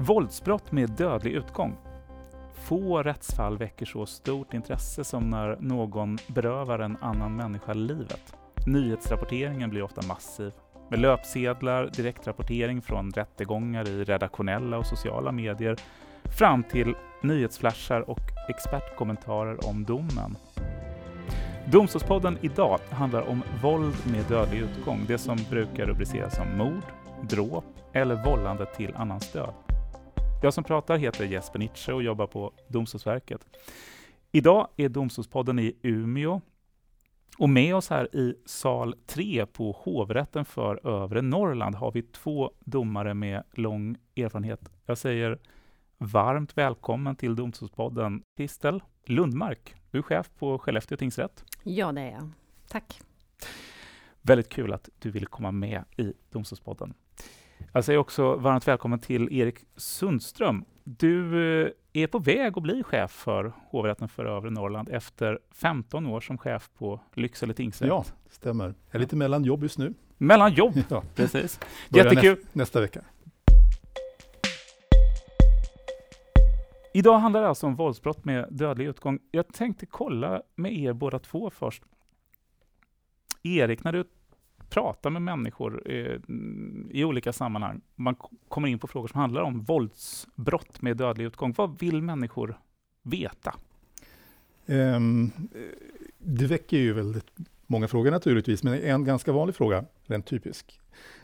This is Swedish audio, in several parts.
Våldsbrott med dödlig utgång. Få rättsfall väcker så stort intresse som när någon berövar en annan människa livet. Nyhetsrapporteringen blir ofta massiv med löpsedlar, direktrapportering från rättegångar i redaktionella och sociala medier fram till nyhetsflashar och expertkommentarer om domen. Domstolspodden idag handlar om våld med dödlig utgång, det som brukar rubriceras som mord, dråp eller vållande till annans död. Jag som pratar heter Jesper Nitsche och jobbar på Domstolsverket. Idag är Domstolspodden i Umeå och med oss här i sal 3 på hovrätten för övre Norrland har vi två domare med lång erfarenhet. Jag säger varmt välkommen till Domstolspodden Kristel Lundmark. Du är chef på Skellefteå tingsrätt. Ja, det är jag. Tack. Väldigt kul att du ville komma med i Domstolspodden. Jag säger också varmt välkommen till Erik Sundström. Du eh, är på väg att bli chef för hovrätten för övre Norrland efter 15 år som chef på Lycksele tingsrätt. Ja, det stämmer. Jag är lite mellan jobb just nu. Mellan jobb, ja. precis. Jättekul. Nästa, nästa vecka. Idag handlar det alltså om våldsbrott med dödlig utgång. Jag tänkte kolla med er båda två först. Erik, när du pratar med människor eh, i olika sammanhang, man kommer in på frågor som handlar om våldsbrott med dödlig utgång. Vad vill människor veta? Um, det väcker ju väldigt många frågor naturligtvis, men en ganska vanlig fråga, rent typisk,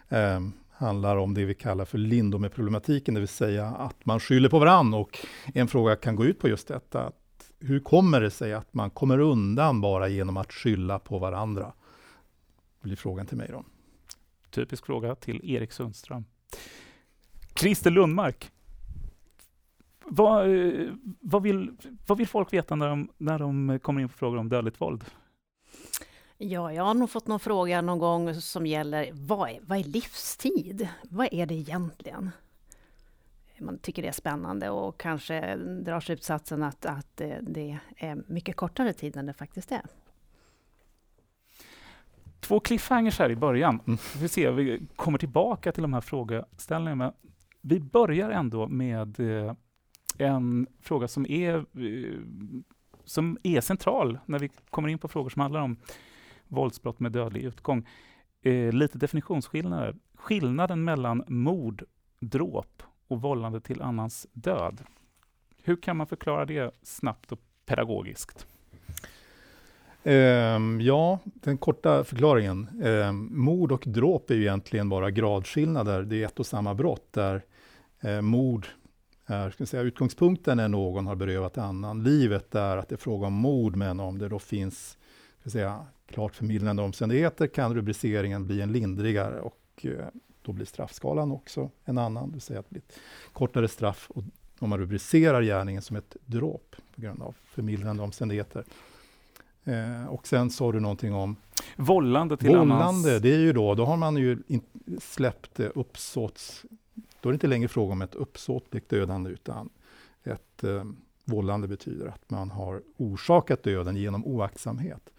um, handlar om det vi kallar för Lindome-problematiken, det vill säga att man skyller på varann. Och en fråga kan gå ut på just detta, hur kommer det sig att man kommer undan bara genom att skylla på varandra? Blir frågan till mig då. Typisk fråga till Erik Sundström. Christer Lundmark. Vad, vad, vill, vad vill folk veta när de, när de kommer in på frågor om dödligt våld? Ja, jag har nog fått någon fråga någon gång som gäller vad är, vad är livstid? Vad är det egentligen? Man tycker det är spännande och kanske drar slutsatsen att, att det är mycket kortare tid än det faktiskt är två cliffhangers här i början. Mm. Vi ser, vi kommer tillbaka till de här frågeställningarna. Vi börjar ändå med eh, en fråga som är, eh, som är central när vi kommer in på frågor som handlar om våldsbrott med dödlig utgång. Eh, lite definitionsskillnader. Skillnaden mellan mord, dråp och vållande till annans död. Hur kan man förklara det snabbt och pedagogiskt? Um, ja, den korta förklaringen. Um, mord och dråp är ju egentligen bara gradskillnader. Det är ett och samma brott där uh, mord är, ska säga, utgångspunkten när någon har berövat annan livet, är att det är fråga om mord, men om det då finns ska säga, klart förmildrande omständigheter kan rubriceringen bli en lindrigare och uh, då blir straffskalan också en annan, det vill säga att det blir ett kortare straff och om man rubricerar gärningen som ett dråp på grund av förmildrande omständigheter. Eh, och sen sa du någonting om Vållande till Vållande, annans... det är ju då, då har man ju in, släppt eh, uppsåts... Då är det inte längre fråga om ett uppsåtligt dödande, utan ett eh, vållande betyder att man har orsakat döden genom oaktsamhet.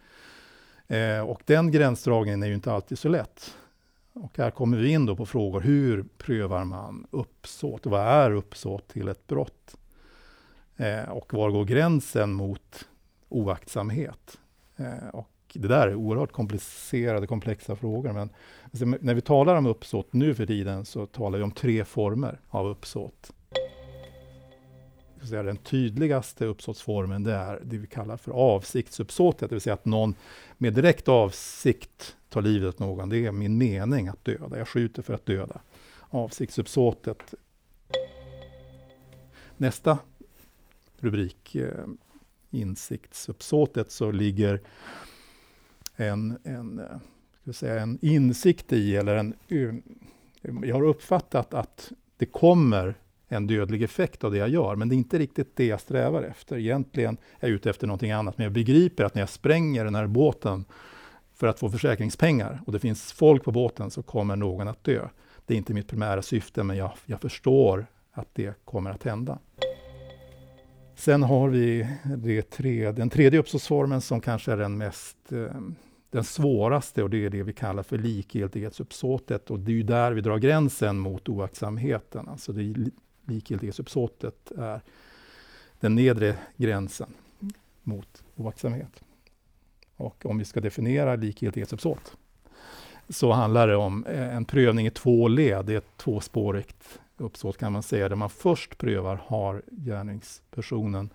Eh, och den gränsdragningen är ju inte alltid så lätt. Och här kommer vi in då på frågor, hur prövar man uppsåt? Vad är uppsåt till ett brott? Eh, och var går gränsen mot oaktsamhet. Eh, och det där är oerhört komplicerade, komplexa frågor. Men alltså, när vi talar om uppsåt nu för tiden så talar vi om tre former av uppsåt. Den tydligaste uppsåtsformen det är det vi kallar för avsiktsuppsåtet, det vill säga att någon med direkt avsikt tar livet av någon. Det är min mening att döda, jag skjuter för att döda. Avsiktsuppsåtet. Nästa rubrik eh, insiktsuppsåtet så ligger en, en, eh, ska säga, en insikt i, eller en... Jag har uppfattat att det kommer en dödlig effekt av det jag gör, men det är inte riktigt det jag strävar efter. Egentligen är jag ute efter någonting annat, men jag begriper att när jag spränger den här båten för att få försäkringspengar och det finns folk på båten så kommer någon att dö. Det är inte mitt primära syfte, men jag, jag förstår att det kommer att hända. Sen har vi det tre, den tredje uppsåtsformen som kanske är den mest eh, den svåraste och det är det vi kallar för likgiltighetsuppsåtet och det är ju där vi drar gränsen mot oaktsamheten. Alltså det likgiltighetsuppsåtet är den nedre gränsen mot oaktsamhet. Och om vi ska definiera likgiltighetsuppsåt så handlar det om eh, en prövning i två led. Det är ett tvåspårigt uppsåt kan man säga, där man först prövar, har gärningspersonen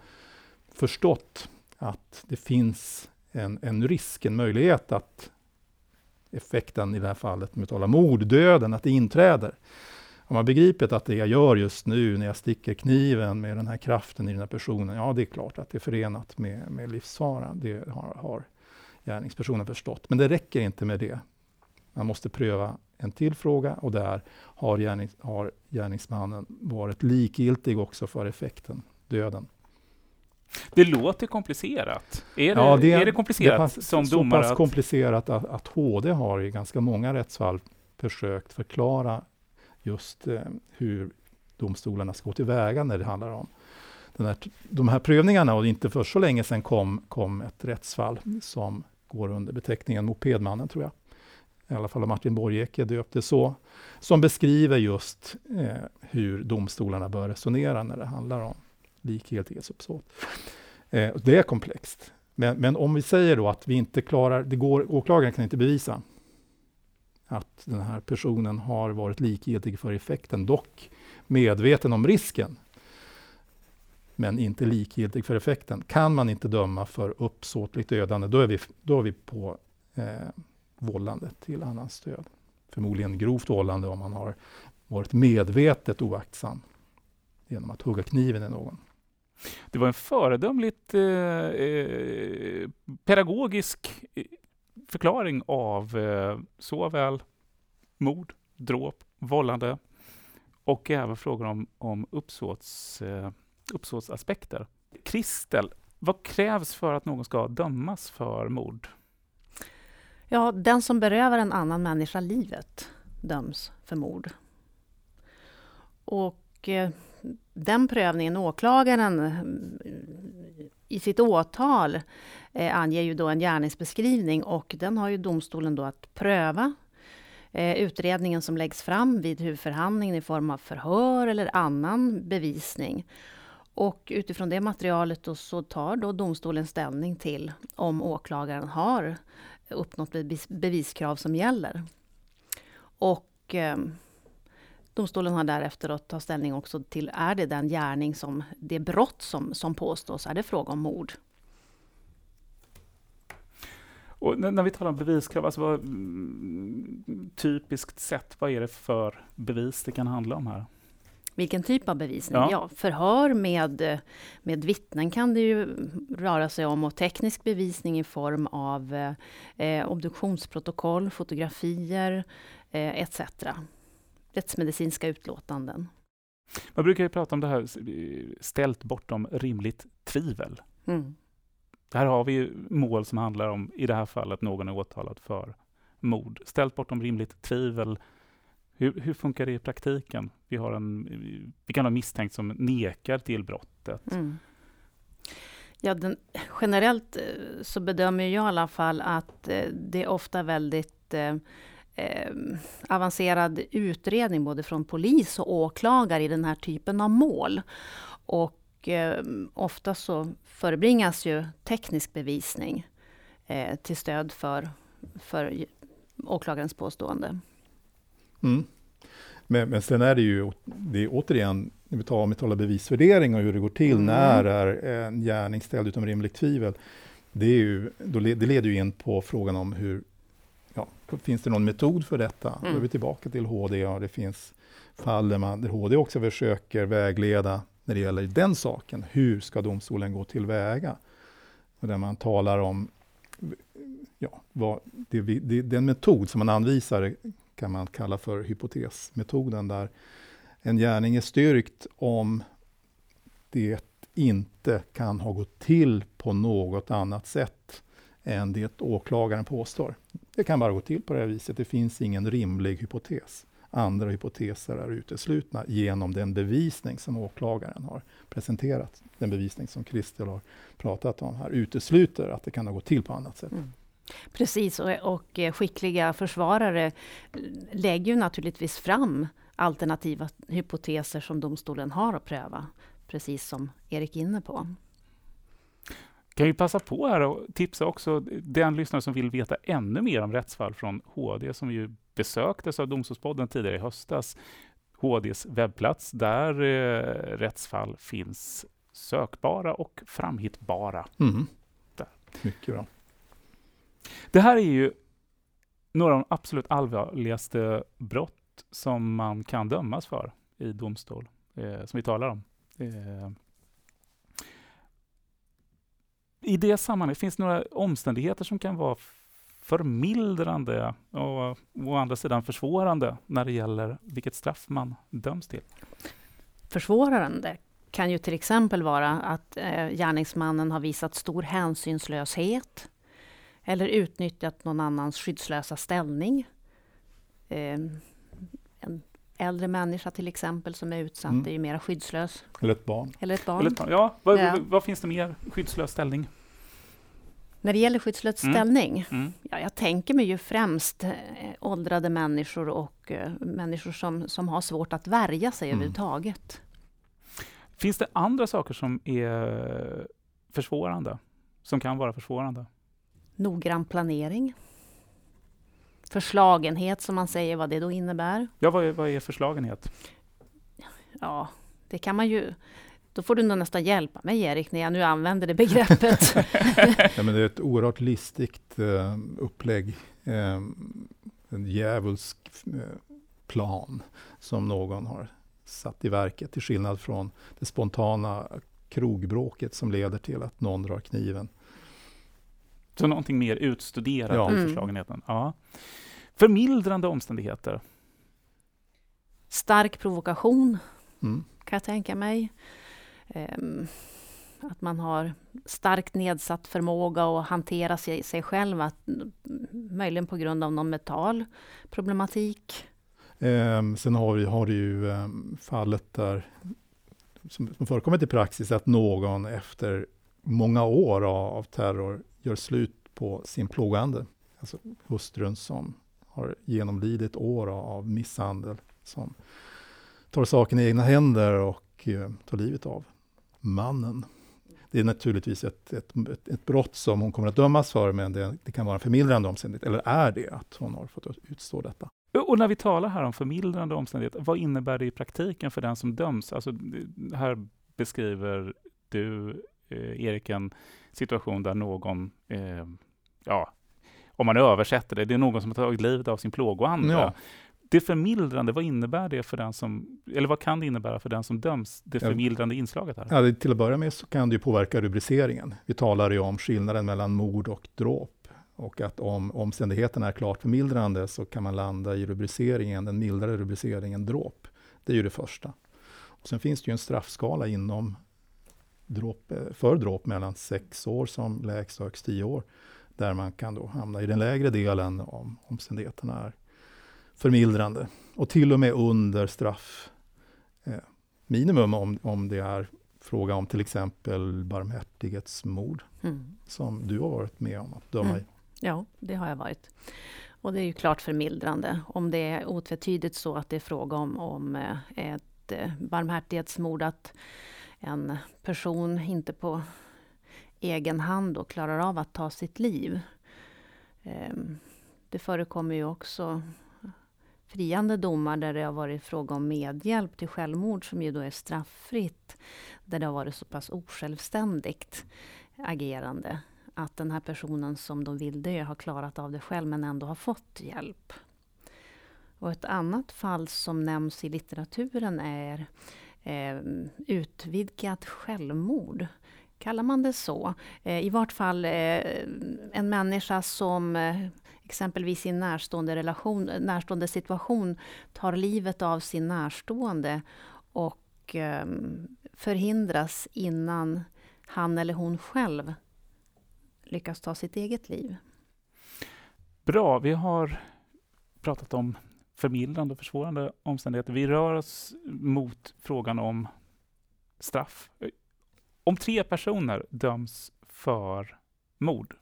förstått att det finns en, en risk, en möjlighet att effekten i det här fallet, med tala mord, döden, att det inträder. Har man begripit att det jag gör just nu när jag sticker kniven med den här kraften i den här personen, ja det är klart att det är förenat med, med livsfara. Det har, har gärningspersonen förstått. Men det räcker inte med det. Man måste pröva en till fråga och där har, gärnings, har gärningsmannen varit likgiltig också för effekten, döden. Det låter komplicerat. Är det, ja, det, är det komplicerat det som så domare? Så pass komplicerat att, att HD har i ganska många rättsfall försökt förklara just eh, hur domstolarna ska gå tillväga när det handlar om den här, de här prövningarna. Och inte för så länge sedan kom, kom ett rättsfall som går under beteckningen Mopedmannen, tror jag. I alla fall Martin Borgeke döpte så. Som beskriver just eh, hur domstolarna bör resonera när det handlar om likgiltighetsuppsåt. Eh, det är komplext. Men, men, om vi säger då att vi inte klarar, det går, åklagaren kan inte bevisa att den här personen har varit likgiltig för effekten, dock medveten om risken, men inte likgiltig för effekten. Kan man inte döma för uppsåtligt dödande, då är vi, då är vi på eh, vållande till annans död. Förmodligen grovt vållande om man har varit medvetet oaktsam genom att hugga kniven i någon. Det var en föredömligt eh, eh pedagogisk eh, förklaring av eh, såväl mord, dråp, vållande och även frågor om, om uppsåts, eh, uppsåtsaspekter. Kristel, vad krävs för att någon ska dömas för mord? Ja, den som berövar en annan människa livet döms för mord. Och eh, den prövningen, åklagaren eh, i sitt åtal eh, anger ju då en gärningsbeskrivning och den har ju domstolen då att pröva. Eh, utredningen som läggs fram vid huvudförhandlingen i form av förhör eller annan bevisning. Och utifrån det materialet då så tar då domstolen ställning till om åklagaren har uppnått beviskrav som gäller. Och eh, domstolen har därefter att ta ställning också till, är det den gärning som, det brott som, som påstås, är det fråga om mord? Och när vi talar om beviskrav, alltså vad, mm, typiskt sett, vad är det för bevis det kan handla om här? Vilken typ av bevisning? Ja. ja. förhör med, med vittnen kan det ju röra sig om och teknisk bevisning i form av eh, obduktionsprotokoll, fotografier eh, etc. Rättsmedicinska utlåtanden. Man brukar ju prata om det här ställt bortom rimligt tvivel. Mm. Här har vi mål som handlar om, i det här fallet, någon är åtalad för mord. Ställt bortom rimligt tvivel hur, hur, funkar det i praktiken? Vi, har en, vi kan ha misstänkt som nekar till brottet. Mm. Ja, den, generellt eh, så bedömer jag i alla fall att eh, det är ofta väldigt eh, eh, avancerad utredning både från polis och åklagare i den här typen av mål. Och eh, ofta så förebringas ju teknisk bevisning eh, till stöd för, för åklagarens påstående. Mm. Men, men sen är det ju, det är återigen, när vi talar om vi talar bevisvärdering och hur det går till, mm. när är en gärning ställd utom rimligt tvivel? Det, är ju, då det leder ju in på frågan om hur, ja, finns det någon metod för detta? Mm. Då är vi mm. tillbaka till HD och det finns fall där, man, där HD också försöker vägleda när det gäller den saken. Hur ska domstolen gå tillväga? Och där man talar om ja, vad, det, det, den metod som man anvisar kan man kalla för hypotesmetoden, där en gärning är styrkt om det inte kan ha gått till på något annat sätt än det åklagaren påstår. Det kan bara gå till på det här viset. Det finns ingen rimlig hypotes. Andra hypoteser är uteslutna genom den bevisning som åklagaren har presenterat. Den bevisning som Kristel har pratat om här utesluter att det kan ha gått till på annat sätt. Mm. Precis, och, och skickliga försvarare lägger ju naturligtvis fram alternativa hypoteser som domstolen har att pröva, precis som Erik är inne på. Kan vi passa på här och tipsa också den lyssnare som vill veta ännu mer om rättsfall från HD som ju besöktes av Domstolspodden tidigare i höstas. HDs webbplats där eh, rättsfall finns sökbara och framhittbara. Mm. Mycket bra. Det här är ju några av de absolut allvarligaste brott som man kan dömas för i domstol, eh, som vi talar om. Eh, I det sammanhanget, finns det några omständigheter som kan vara förmildrande och å andra sidan försvårande när det gäller vilket straff man döms till? Försvårande kan ju till exempel vara att eh, gärningsmannen har visat stor hänsynslöshet eller utnyttjat någon annans skyddslösa ställning. Eh, en äldre människa till exempel som är utsatt Mm. är ju mer skyddslös. Eller ett barn. Eller ett barn. Eller, ta- ja, vad, Ja. vad finns det mer? Skyddslös ställning? När det gäller skyddslös Mm. ställning, Mm. ja, jag tänker mig ju främst eh, åldrade människor och eh, människor som, som har svårt att värja sig Mm. överhuvudtaget. Finns det andra saker som är försvårande? Som kan vara försvårande? Noggrann planering. Förslagenhet som man säger vad det då innebär. Ja, vad är, vad är förslagenhet? Ja, det kan man ju... Då får du nog nästan hjälpa mig Erik när jag nu använder det begreppet. Ja, men det är ett oerhört listigt eh, upplägg. Eh, en djävulsk eh, plan som någon har satt i verket till skillnad från det spontana krogbråket som leder till att någon drar kniven. Så någonting mer utstuderat Ja. i Mm. förslagenheten? Ja. Förmildrande omständigheter? Stark provokation Mm. kan jag tänka mig. Ehm, att man har starkt nedsatt förmåga att hantera sig, sig själv, att, möjligen på grund av någon mental problematik. Eh, sen har vi har du ju eh, fallet där som, som förekommit i praxis att någon efter många år av, av terror gör slut på sin plågande. Alltså hustrun som har genomlidit år av, misshandel som tar saken i egna händer och eh, tar livet av mannen. Det är naturligtvis ett, ett, ett, ett brott som hon kommer att dömas för, men det, det kan vara en förmildrande omständighet. Eller är det att hon har fått utstå detta? Och när vi talar här om förmildrande omständigheter, vad innebär det i praktiken för den som döms? Alltså, här beskriver du, eh, Erik, en situation där någon, eh, ja, om man översätter det, det är någon som har tagit livet av sin plågoande. Ja. Det förmildrande, vad innebär det för den som, eller vad kan det innebära för den som döms, det förmildrande inslaget här? Ja, det, till att börja med så kan det ju påverka rubriceringen. Vi talar ju om skillnaden mellan mord och dråp. Och att om omständigheterna är klart förmildrande så kan man landa i rubriceringen, den mildare rubriceringen dråp. Det är ju det första. Och sen finns det ju en straffskala inom dråp, för dråp mellan sex år som lägst och högst tio år. Där man kan då hamna i den lägre delen om omständigheterna är förmildrande. Och till och med under straff eh, minimum om, om det är fråga om till exempel barmhärtighetsmord Mm. som du har varit med om att döma Mm. i. Ja, det har jag varit. Och det är ju klart förmildrande. Om det är otvetydigt så att det är fråga om, om eh, ett eh, barmhärtighetsmord, att en person inte på egen hand då klarar av att ta sitt liv. Ehm, det förekommer ju också friande domar där det har varit fråga om medhjälp till självmord som ju då är strafffritt. Där det har varit så pass osjälvständigt agerande att den här personen som de vill dö har klarat av det själv men ändå har fått hjälp. Och ett annat fall som nämns i litteraturen är eh, utvidgat självmord. Kallar man det så? Eh, I vart fall eh, en människa som eh, exempelvis i en närstående, relation, närstående situation tar livet av sin närstående och ehm, förhindras innan han eller hon själv lyckas ta sitt eget liv. Bra, vi har pratat om förmildrande och försvårande omständigheter. Vi rör oss mot frågan om straff. Om tre personer döms för mord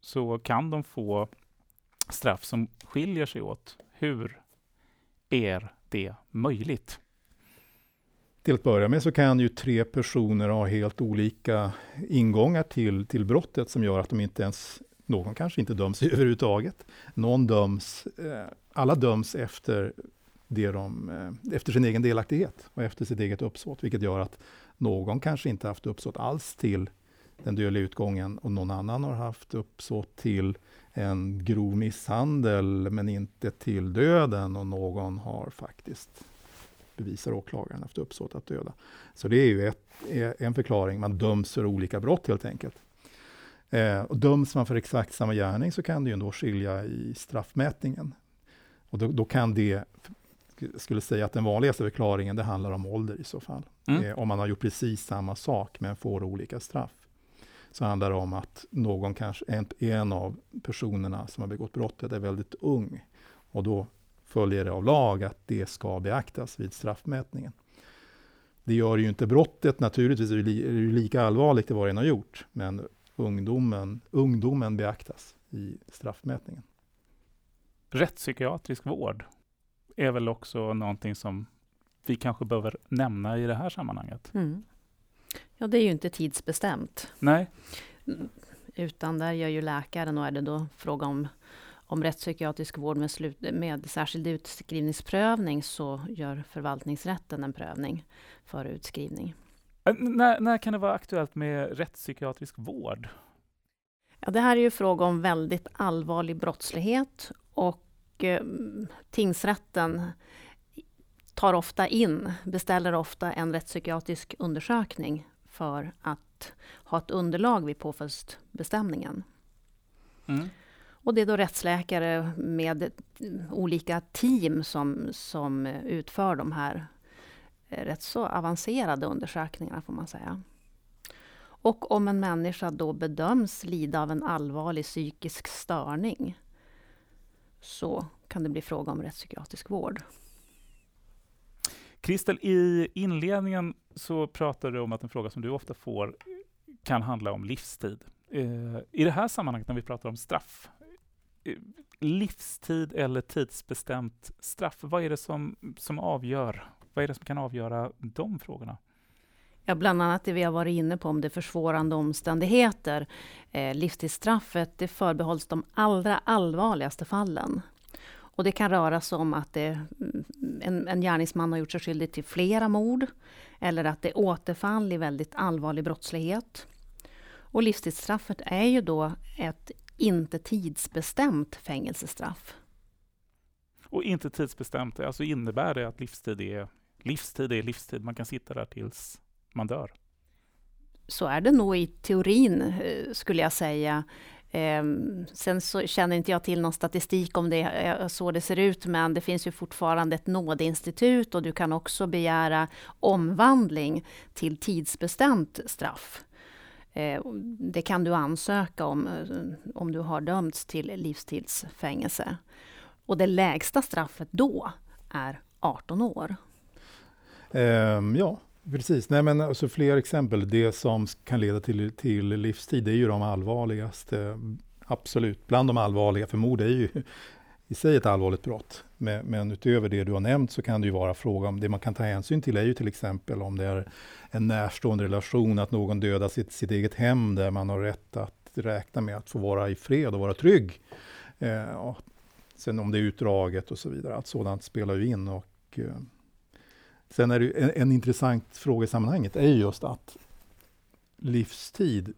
så kan de få straff som skiljer sig åt. Hur är det möjligt? Till att börja med så kan ju tre personer ha helt olika ingångar till, till brottet som gör att de inte ens, någon kanske inte döms överhuvudtaget. Någon döms, eh, alla döms efter, det de, eh, efter sin egen delaktighet och efter sitt eget uppsåt, vilket gör att någon kanske inte haft uppsåt alls till den dödliga utgången och någon annan har haft uppsåt till en grov misshandel men inte till döden och någon har faktiskt bevisar åklagaren haft uppsåt att döda. Så det är ju ett, eh, en förklaring, man döms för olika brott helt enkelt. Eh, och döms man för exakt samma gärning så kan det ju ändå skilja i straffmätningen. Och då, då kan det, skulle säga att den vanligaste förklaringen, det handlar om ålder i så fall. Mm. Eh, om man har gjort precis samma sak men får olika straff så handlar det om att någon kanske, en, en av personerna som har begått brottet är väldigt ung. Och då följer det av lag att det ska beaktas vid straffmätningen. Det gör ju inte brottet naturligtvis, är det ju lika allvarligt i vad den har gjort, men ungdomen, ungdomen beaktas i straffmätningen. Rättspsykiatrisk vård är väl också någonting som vi kanske behöver nämna i det här sammanhanget? Mm. Ja, det är ju inte tidsbestämt. Nej. Utan där gör ju läkaren och är det då fråga om, om rättspsykiatrisk vård med, slut, med särskild utskrivningsprövning så gör förvaltningsrätten en prövning för utskrivning. När, när kan det vara aktuellt med rättspsykiatrisk vård? Ja, det här är ju fråga om väldigt allvarlig brottslighet och eh, tingsrätten tar ofta in, beställer ofta en rättspsykiatrisk undersökning för att ha ett underlag vid påföljdsbestämningen. Mm. Och det är då rättsläkare med olika team som, som utför de här Eh, rätt så avancerade undersökningarna, får man säga. Och om en människa då bedöms lida av en allvarlig psykisk störning så kan det bli fråga om rättspsykiatrisk vård. Kristel, i inledningen så pratade du om att en fråga som du ofta får kan handla om livstid. Eh, I det här sammanhanget när vi pratar om straff, eh, livstid eller tidsbestämt straff, vad är det som, som avgör? Vad är det som kan avgöra de frågorna? Ja, bland annat det vi har varit inne på om det försvårande omständigheter. Eh, livstidsstraffet det förbehålls de allra allvarligaste fallen. Och det kan röra sig om att det, mm, en, en gärningsman har gjort sig skyldig till flera mord, eller att det är återfall i väldigt allvarlig brottslighet. Och livstidsstraffet är ju då ett inte tidsbestämt fängelsestraff. Och inte tidsbestämt, alltså innebär det att livstid är livstid är livstid, man kan sitta där tills man dör? Så är det nog i teorin, eh, skulle jag säga. Ehm, sen så känner inte jag till någon statistik om det eh, så det ser ut, men det finns ju fortfarande ett nådeinstitut och du kan också begära omvandling till tidsbestämt straff. Ehm, det kan du ansöka om, eh, om du har dömts till livstidsfängelse. Och det lägsta straffet då är 18 år. Um, ja, Precis, nej men alltså fler exempel. Det som kan leda till, till livstid, det är ju de allvarligaste. Absolut, bland de allvarliga, för mord är ju i sig ett allvarligt brott. Men, men, utöver det du har nämnt så kan det ju vara fråga om, det man kan ta hänsyn till är ju till exempel om det är en närstående relation, att någon dödar sitt, sitt eget hem där man har rätt att räkna med att få vara i fred och vara trygg. Eh, sen om det är utdraget och så vidare, att sådant spelar ju in. Och, eh, Sen är det en, en intressant fråga i sammanhanget är just att livstid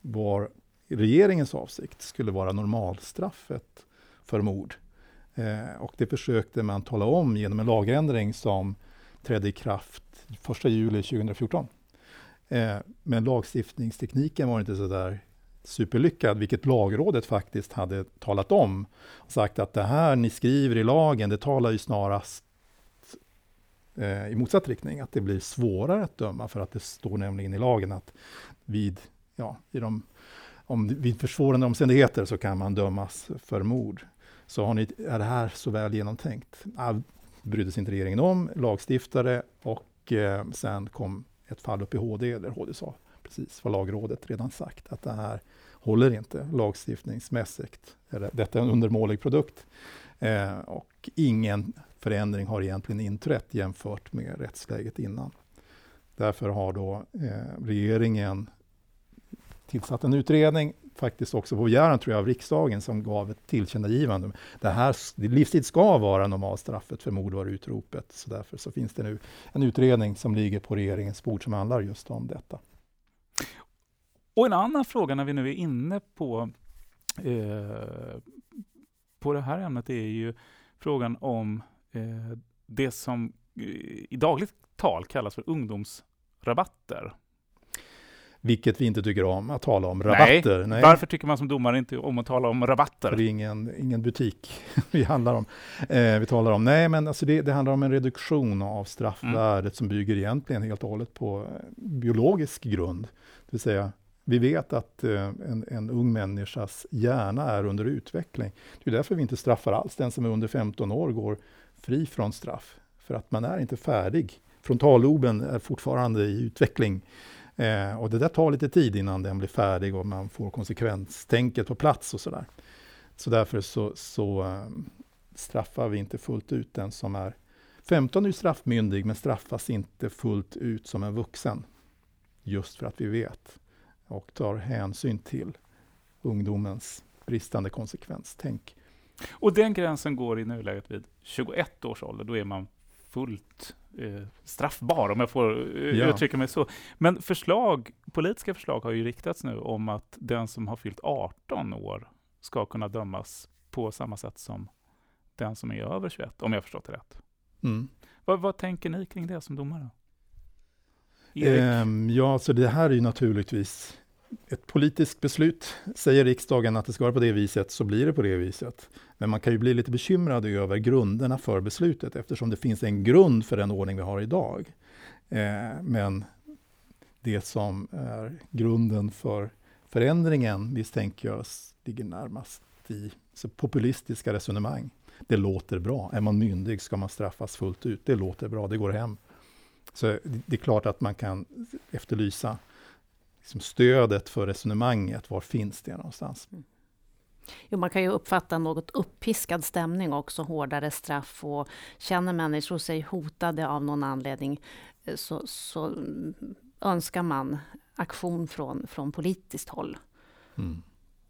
var regeringens avsikt skulle vara normalstraffet för mord. Eh, och det försökte man tala om genom en lagändring som trädde i kraft 1 juli 2014. Eh, men lagstiftningstekniken var inte så där superlyckad, vilket lagrådet faktiskt hade talat om. Och sagt att det här ni skriver i lagen, det talar ju snarast eh, i motsatt riktning, att det blir svårare att döma för att det står nämligen i lagen att vid, ja, i de, om, vid försvårande omständigheter så kan man dömas för mord. Så har ni, är det här så väl genomtänkt? Ah, brydde sig inte regeringen om, lagstiftare och eh, sen kom ett fall upp i HD där HD sa precis vad lagrådet redan sagt, att det här håller inte lagstiftningsmässigt. Detta är en undermålig produkt. Eh, och ingen förändring har egentligen inträtt jämfört med rättsläget innan. Därför har då eh, regeringen tillsatt en utredning, faktiskt också på begäran tror jag av riksdagen, som gav ett tillkännagivande. Det här, livstid ska vara normalstraffet för mord var utropet. Så därför så finns det nu en utredning som ligger på regeringens bord som handlar just om detta. Och en annan fråga när vi nu är inne på, eh, på det här ämnet är ju frågan om det som eh, i dagligt tal kallas för ungdomsrabatter. Vilket vi inte tycker om att tala om. Rabatter. Nej. Nej. Varför tycker man som domare inte om att tala om rabatter? Det är ingen, ingen butik vi handlar om. Eh, vi talar om. Nej, men alltså det, det handlar om en reduktion av straffvärdet mm. som bygger egentligen helt och hållet på eh, biologisk grund. Det vill säga, vi vet att eh, en, en, ung människas hjärna är under utveckling. Det är därför vi inte straffar alls. Den som är under 15 år går fri från straff. För att man är inte färdig. Frontalloben är fortfarande i utveckling. Eh, och det där tar lite tid innan den blir färdig och man får konsekvenstänket på plats och sådär. Så därför så, så eh, straffar vi inte fullt ut den som är 15 är straffmyndig men straffas inte fullt ut som en vuxen. Just för att vi vet och tar hänsyn till ungdomens bristande konsekvenstänk. Och den gränsen går i nuläget vid 21 års ålder, då är man fullt eh, straffbar, om jag får eh, ja. uttrycka mig så. Men förslag, politiska förslag har ju riktats nu om att den som har fyllt 18 år ska kunna dömas på samma sätt som den som är över 21, om jag förstått det rätt. Mm. Vad, vad, tänker ni kring det som domare? Um, ja, så det här är ju naturligtvis ett politiskt beslut. Säger riksdagen att det ska vara på det viset, så blir det på det viset. Men man kan ju bli lite bekymrad över grunderna för beslutet, eftersom det finns en grund för den ordning vi har idag. Eh, men det som är grunden för förändringen misstänker jag ligger närmast i populistiska resonemang. Det låter bra. Är man myndig ska man straffas fullt ut. Det låter bra, det går hem. Så det är klart att man kan efterlysa liksom stödet för resonemanget. Var finns det någonstans? Mm. Jo, man kan ju uppfatta något uppiskad stämning också, hårdare straff och känner människor sig hotade av någon anledning eh, så, så önskar man aktion från, från politiskt håll. Mm.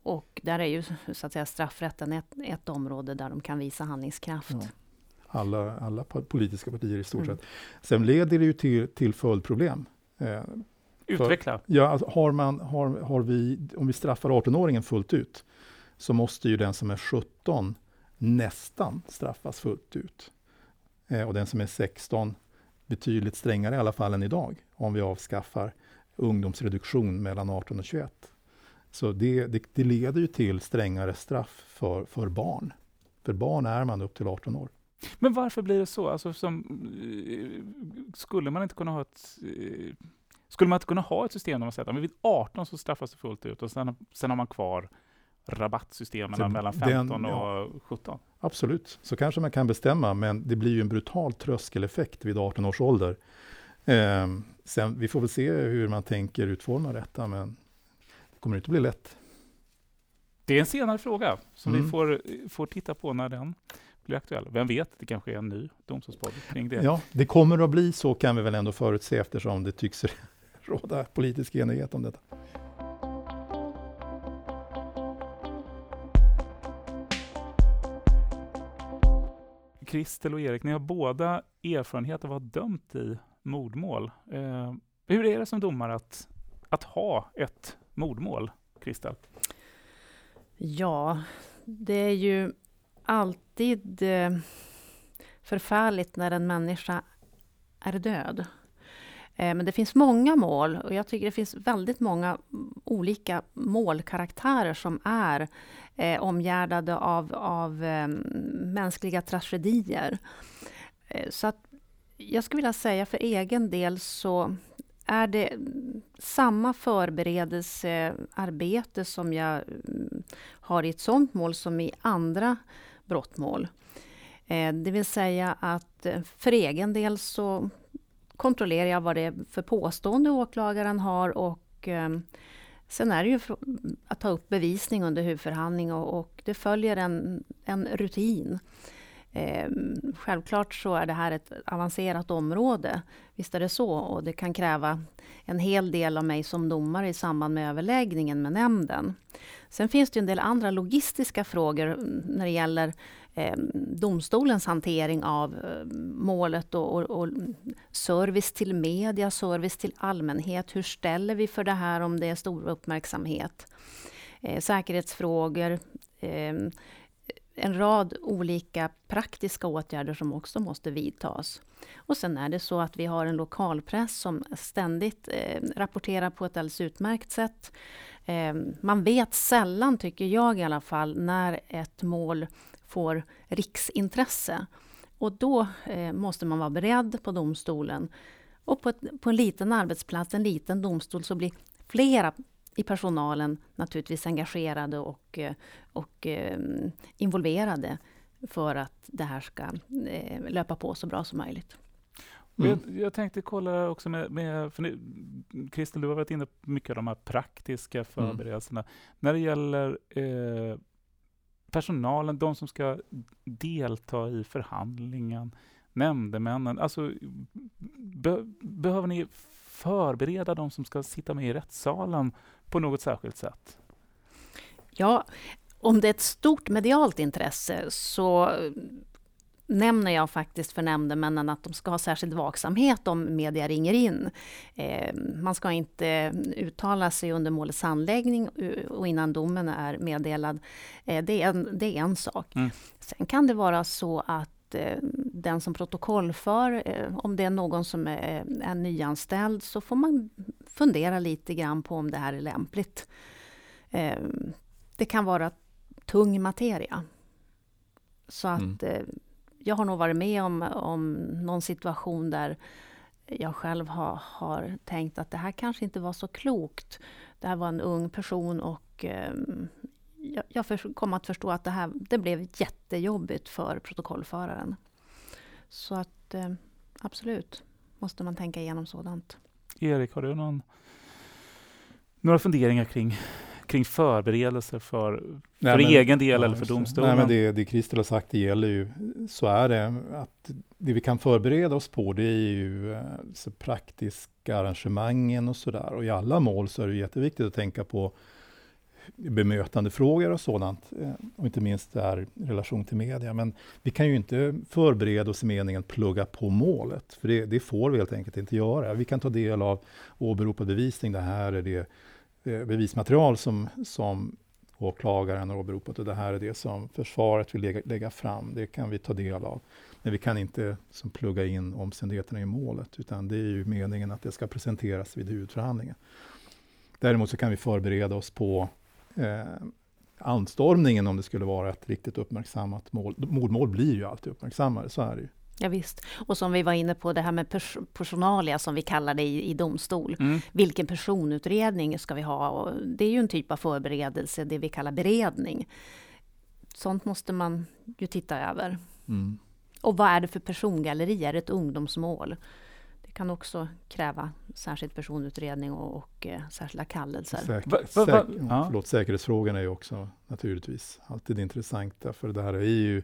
Och där är ju så att säga, straffrätten ett, ett område där de kan visa handlingskraft. Ja. Alla, alla politiska partier i stort mm. sett. Sen leder det ju till, till följdproblem. Eh, Utveckla. För, ja, alltså har man, har, har vi, om vi straffar 18-åringen fullt ut, så måste ju den som är 17 nästan straffas fullt ut. Eh, och den som är 16 betydligt strängare i alla fall än idag, om vi avskaffar ungdomsreduktion mellan 18 och 21. Så det, det, det leder ju till strängare straff för, för barn. För barn är man upp till 18 år. Men varför blir det så? Alltså, som, eh, skulle man inte kunna ha ett eh, skulle man inte kunna ha ett system där man säger att vid 18 så straffas det fullt ut och sen, sen har man kvar rabattsystemen så mellan 15 den, och 17? Absolut, så kanske man kan bestämma, men det blir ju en brutal tröskeleffekt vid 18 års ålder. Eh, sen, vi får väl se hur man tänker utforma detta, men det kommer inte bli lätt. Det är en senare fråga som mm. vi får, får titta på när den blir aktuell. Vem vet, det kanske är en ny domstolspodd kring det. Ja, det kommer att bli så kan vi väl ändå förutse eftersom det tycks råda politisk enighet om detta. Kristel och Erik, ni har båda erfarenhet av att ha dömt i mordmål. Eh, hur är det som domare att, att ha ett mordmål, Kristel? Ja, det är ju alltid eh, förfärligt när en människa är död. Eh, men det finns många mål och jag tycker det finns väldigt många olika målkaraktärer som är eh, omgärdade av, av eh, mänskliga tragedier. Eh, så att jag skulle vilja säga för egen del så är det samma förberedelsearbete som jag mm, har i ett sådant mål som i andra brottmål. Eh, det vill säga att eh, för egen del så kontrollerar jag vad det är för påstående åklagaren har och ehm, sen är det ju att ta upp bevisning under huvudförhandling och, och det följer en, en rutin. Eh, självklart så är det här ett avancerat område. Visst är det så. Och det kan kräva en hel del av mig som domare i samband med överläggningen med nämnden. Sen finns det en del andra logistiska frågor mm, när det gäller eh, Ehm, domstolens hantering av eh, målet och, och, och, service till media, service till allmänhet. Hur ställer vi för det här om det är stor uppmärksamhet? Eh, säkerhetsfrågor. Eh, en rad olika praktiska åtgärder som också måste vidtas. Och sen är det så att vi har en lokalpress som ständigt eh, rapporterar på ett alldeles utmärkt sätt. Eh, man vet sällan, tycker jag i alla fall, när ett mål får riksintresse. Och då eh, måste man vara beredd på domstolen. Och på, ett, på en liten arbetsplats, en liten domstol, så blir flera i personalen naturligtvis engagerade och, eh, och eh, involverade för att det här ska eh, löpa på så bra som möjligt. Mm. Jag, jag, tänkte kolla också med, med för Kristel, du har varit inne på mycket av de här praktiska mm. förberedelserna. Mm. När det gäller eh, personalen, de som ska delta i förhandlingen, nämndemännen, alltså be, behöver ni förbereda de som ska sitta med i rättssalen på något särskilt sätt? Ja, om det är ett stort medialt intresse så nämner jag faktiskt för nämndemännen att de ska ha särskild vaksamhet om media ringer in. Eh, man ska inte uttala sig under målets handläggning och innan domen är meddelad. Eh, det, är en, det är en sak. Mm. Sen kan det vara så att eh, den som protokollför, om det är någon som är, är nyanställd, så får man fundera lite grann på om det här är lämpligt. Det kan vara tung materia. Så att mm jag har nog varit med om, om någon situation där jag själv har, har tänkt att det här kanske inte var så klokt. Det här var en ung person och eh, jag, jag kom att förstå att det här det blev jättejobbigt för protokollföraren. Så att eh, absolut måste man tänka igenom sådant. Erik, har du någon, några funderingar kring kring förberedelser för, för men, egen del ja, eller för domstolen? Nej, men det, det Christer har sagt, det gäller ju, så är det, att det vi kan förbereda oss på, det är ju eh, så praktiska arrangemangen och sådär. Och i alla mål så är det jätteviktigt att tänka på bemötandefrågor och sådant, eh, och inte minst där relation till media. Men vi kan ju inte förbereda oss i meningen plugga på målet, för det, det får vi helt enkelt inte göra. Vi kan ta del av åberopad bevisning, det här är det Eh, bevismaterial som, som åklagaren har åberopat och det här är det som försvaret vill lägga, lägga, fram. Det kan vi ta del av. Men vi kan inte som plugga in omständigheterna i målet, utan det är ju meningen att det ska presenteras vid huvudförhandlingen. Däremot så kan vi förbereda oss på eh, anstormningen om det skulle vara ett riktigt uppmärksammat mål. Mordmål blir ju alltid uppmärksammade, så är det ju. Ja, visst. Och som vi var inne på, det här med pers personalia som vi kallar det i, i domstol. Mm. Vilken personutredning ska vi ha? Och det är ju en typ av förberedelse, det vi kallar beredning. Sånt måste man ju titta över. Mm. Och vad är det för persongalleri? Är det ett ungdomsmål? Det kan också kräva särskild personutredning och, och eh, särskilda kallelser. Säker, säk, ja. förlåt, säkerhetsfrågorna är ju också naturligtvis alltid intressanta, för det här är ju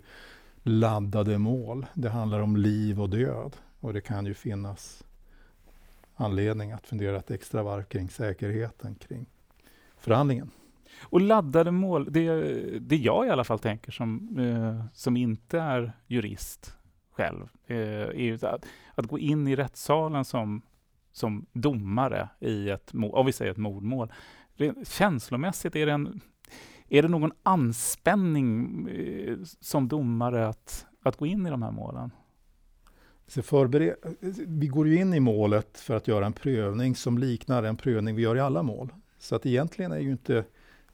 laddade mål. Det handlar om liv och död och det kan ju finnas anledning att fundera ett extra varv kring säkerheten kring förhandlingen. Och laddade mål, det, det jag i alla fall tänker som, eh, som inte är jurist själv, eh, är ju att, att gå in i rättssalen som, som domare i ett, om vi säger ett mordmål. Känslomässigt är det en är det någon anspänning eh, som domare att, att gå in i de här målen? Så förbered... Vi går ju in i målet för att göra en prövning som liknar en prövning vi gör i alla mål. Så att egentligen är ju inte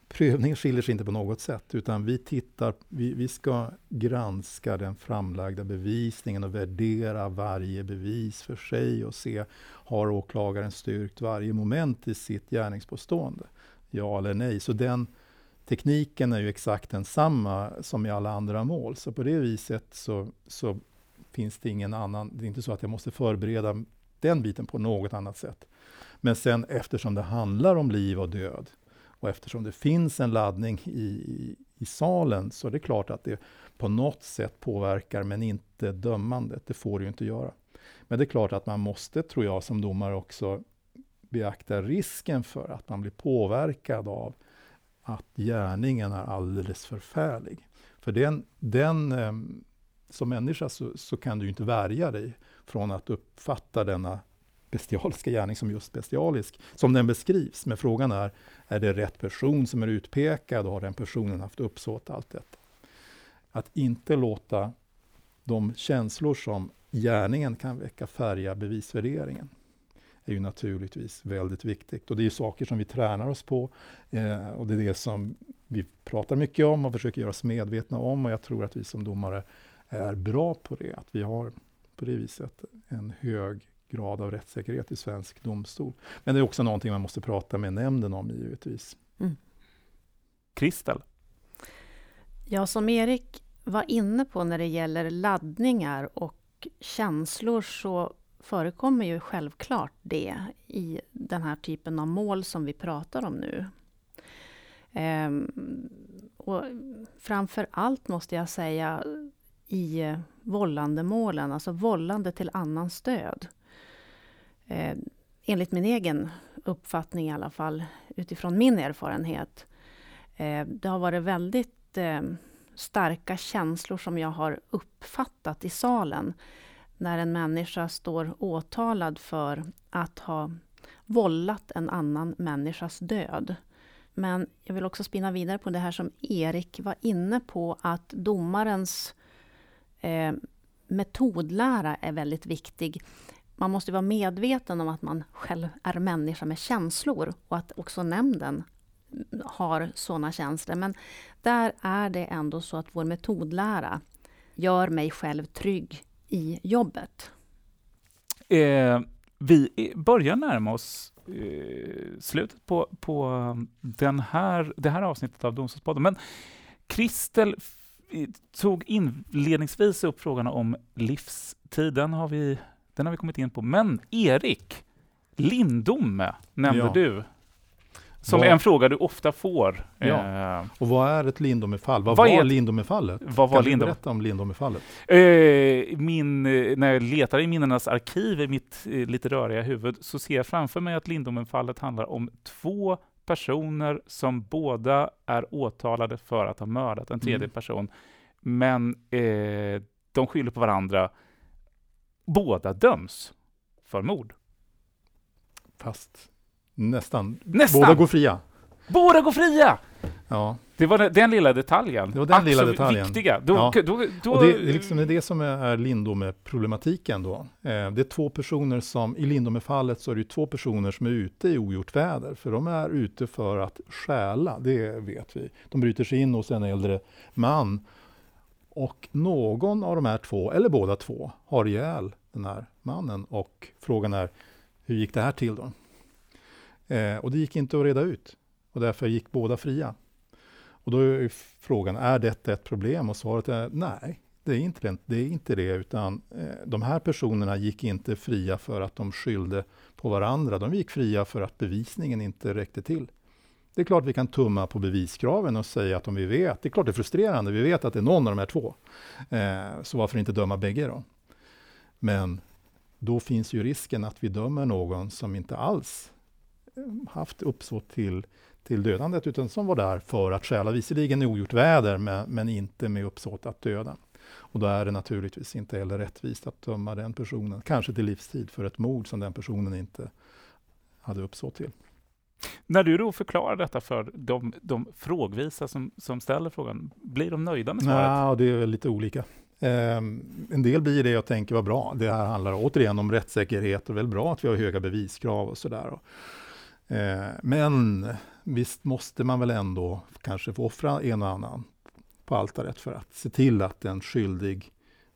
prövningen skiljer sig inte på något sätt, utan vi tittar, vi, vi ska granska den framlagda bevisningen och värdera varje bevis för sig och se, har åklagaren styrkt varje moment i sitt gärningspåstående? Ja eller nej? Så den tekniken är ju exakt densamma som i alla andra mål. Så på det viset så, så finns det ingen annan, det är inte så att jag måste förbereda den biten på något annat sätt. Men sen eftersom det handlar om liv och död Och eftersom det finns en laddning i, i, i salen så är det klart att det på något sätt påverkar, men inte dömandet. Det får det ju inte göra. Men det är klart att man måste, tror jag, som domare också beakta risken för att man blir påverkad av att gärningen är alldeles förfärlig. För den, den ehm, som människa så, så, kan du inte värja dig från att uppfatta denna bestialiska gärning som just bestialisk, som den beskrivs. Men frågan är, är det rätt person som är utpekad och har den personen haft uppsåt allt detta? Att inte låta de känslor som gärningen kan väcka färga bevisvärderingen är ju naturligtvis väldigt viktigt. Och det är saker som vi tränar oss på eh, och det är det som vi pratar mycket om och försöker göra oss medvetna om och jag tror att vi som domare är bra på det, att vi har på det viset en hög grad av rättssäkerhet i svensk domstol. Men det är också någonting man måste prata med nämnden om givetvis. Mm. Kristel? Ja, som Erik var inne på när det gäller laddningar och känslor så förekommer ju självklart det i den här typen av mål som vi pratar om nu. Ehm, och framför allt måste jag säga i vållandemålen, alltså vållande till annans död. Ehm, enligt min egen uppfattning i alla fall, utifrån min erfarenhet. Eh, det har varit väldigt eh, starka känslor som jag har uppfattat i salen när en människa står åtalad för att ha vållat en annan människas död. Men jag vill också spinna vidare på det här som Erik var inne på, att domarens eh, metodlära är väldigt viktig. Man måste vara medveten om att man själv är människa med känslor och att också nämnden har sådana känslor. Men där är det ändå så att vår metodlära gör mig själv trygg i jobbet? Eh, vi börjar närma oss eh, slutet på, på den här, det här avsnittet av Domstolspodden. Men Kristel tog inledningsvis upp frågan om livstid. Den har vi, den har vi kommit in på. Men Erik Lindome nämnde ja. du som vad, en fråga du ofta får. Ja. Eh, och vad är ett Lindomefall? Vad, vad var Lindomefallet? Vad var kan Lindom? du berätta om Lindomefallet? Eh, min, eh, när jag letar i minnenas arkiv i mitt eh, lite röriga huvud så ser jag framför mig att Lindomefallet handlar om två personer som båda är åtalade för att ha mördat en tredje mm. person. Men eh, de skyller på varandra. Båda döms för mord. Fast Nästan. Nästan. Båda går fria. Båda går fria! Ja. Det var den, den lilla detaljen. Det var den lilla detaljen. viktiga. Då, ja. då, då, det, det, är liksom det som är Lindome-problematiken då. Eh, det är två personer som, i Lindome-fallet så är det två personer som är ute i ogjort väder, för de är ute för att stjäla, det vet vi. De bryter sig in hos en äldre man och någon av de här två, eller båda två, har ihjäl den här mannen och frågan är, hur gick det här till då? Eh, och det gick inte att reda ut. Och därför gick båda fria. Och då är frågan, är detta ett problem? Och svaret är nej, det är inte det, det, är inte det utan eh, de här personerna gick inte fria för att de skyllde på varandra. De gick fria för att bevisningen inte räckte till. Det är klart vi kan tumma på beviskraven och säga att om vi vet, det är klart det är frustrerande, vi vet att det är någon av de här två. Eh, så varför inte döma bägge då? Men då finns ju risken att vi dömer någon som inte alls haft uppsåt till, till dödandet, utan som var där för att stjäla, visserligen i ogjort väder, men, men inte med uppsåt att döda. Och då är det naturligtvis inte heller rättvist att döma den personen, kanske till livstid, för ett mord som den personen inte hade uppsåt till. När du då förklarar detta för de, de frågvisa som, som ställer frågan, blir de nöjda med svaret? Ja, det är lite olika. Um, en del blir det jag tänker var bra. Det här handlar återigen om rättssäkerhet och väl bra att vi har höga beviskrav och sådär. Eh, men visst måste man väl ändå kanske få offra en och annan på altaret för att se till att en skyldig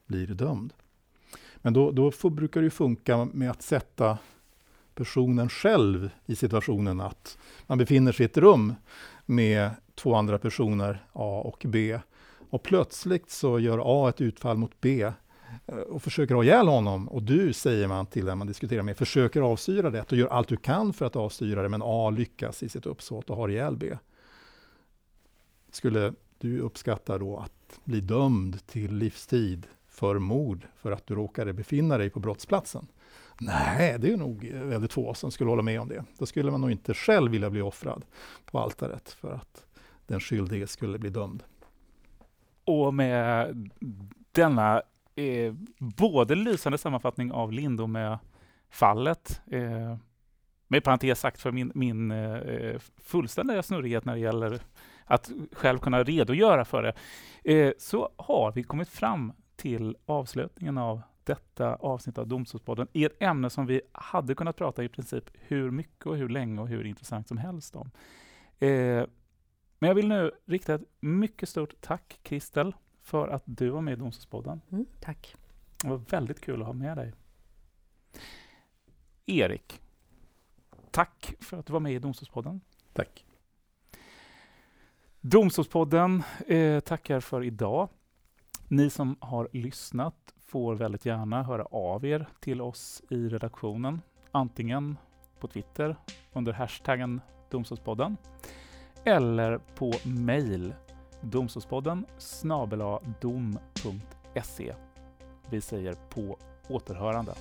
blir dömd. Men då, då får, brukar det funka med att sätta personen själv i situationen att man befinner sig i ett rum med två andra personer, A och B. Och plötsligt så gör A ett utfall mot B Eh, och försöker ha ihjäl honom och du, säger man till den man diskuterar med, försöker avstyra det och gör allt du kan för att avstyra det, men A lyckas i sitt uppsåt och har ihjäl B. Skulle du uppskatta då att bli dömd till livstid för mord för att du råkade befinna dig på brottsplatsen? Nej, det är nog eh, väldigt få som skulle hålla med om det. Då skulle man nog inte själv vilja bli offrad på altaret för att den skyldige skulle bli dömd. Och med denna eh, både lysande sammanfattning av Lindome-fallet, eh, med parentes sagt för min, min eh, fullständiga snurrighet när det gäller att själv kunna redogöra för det, eh, så har vi kommit fram till avslutningen av detta avsnitt av Domstolspodden i ett ämne som vi hade kunnat prata i princip hur mycket och hur länge och hur intressant som helst om. Eh, men jag vill nu rikta ett mycket stort tack, Kristel, för att du var med i Domstolspodden. Mm, tack. Det var väldigt kul att ha med dig. Erik, tack för att du var med i Domstolspodden. Tack. Domstolspodden eh, tackar för idag. Ni som har lyssnat får väldigt gärna höra av er till oss i redaktionen. Antingen på Twitter under hashtaggen Domstolspodden eller på mejl domstolspodden dom.se. Vi säger på återhörande.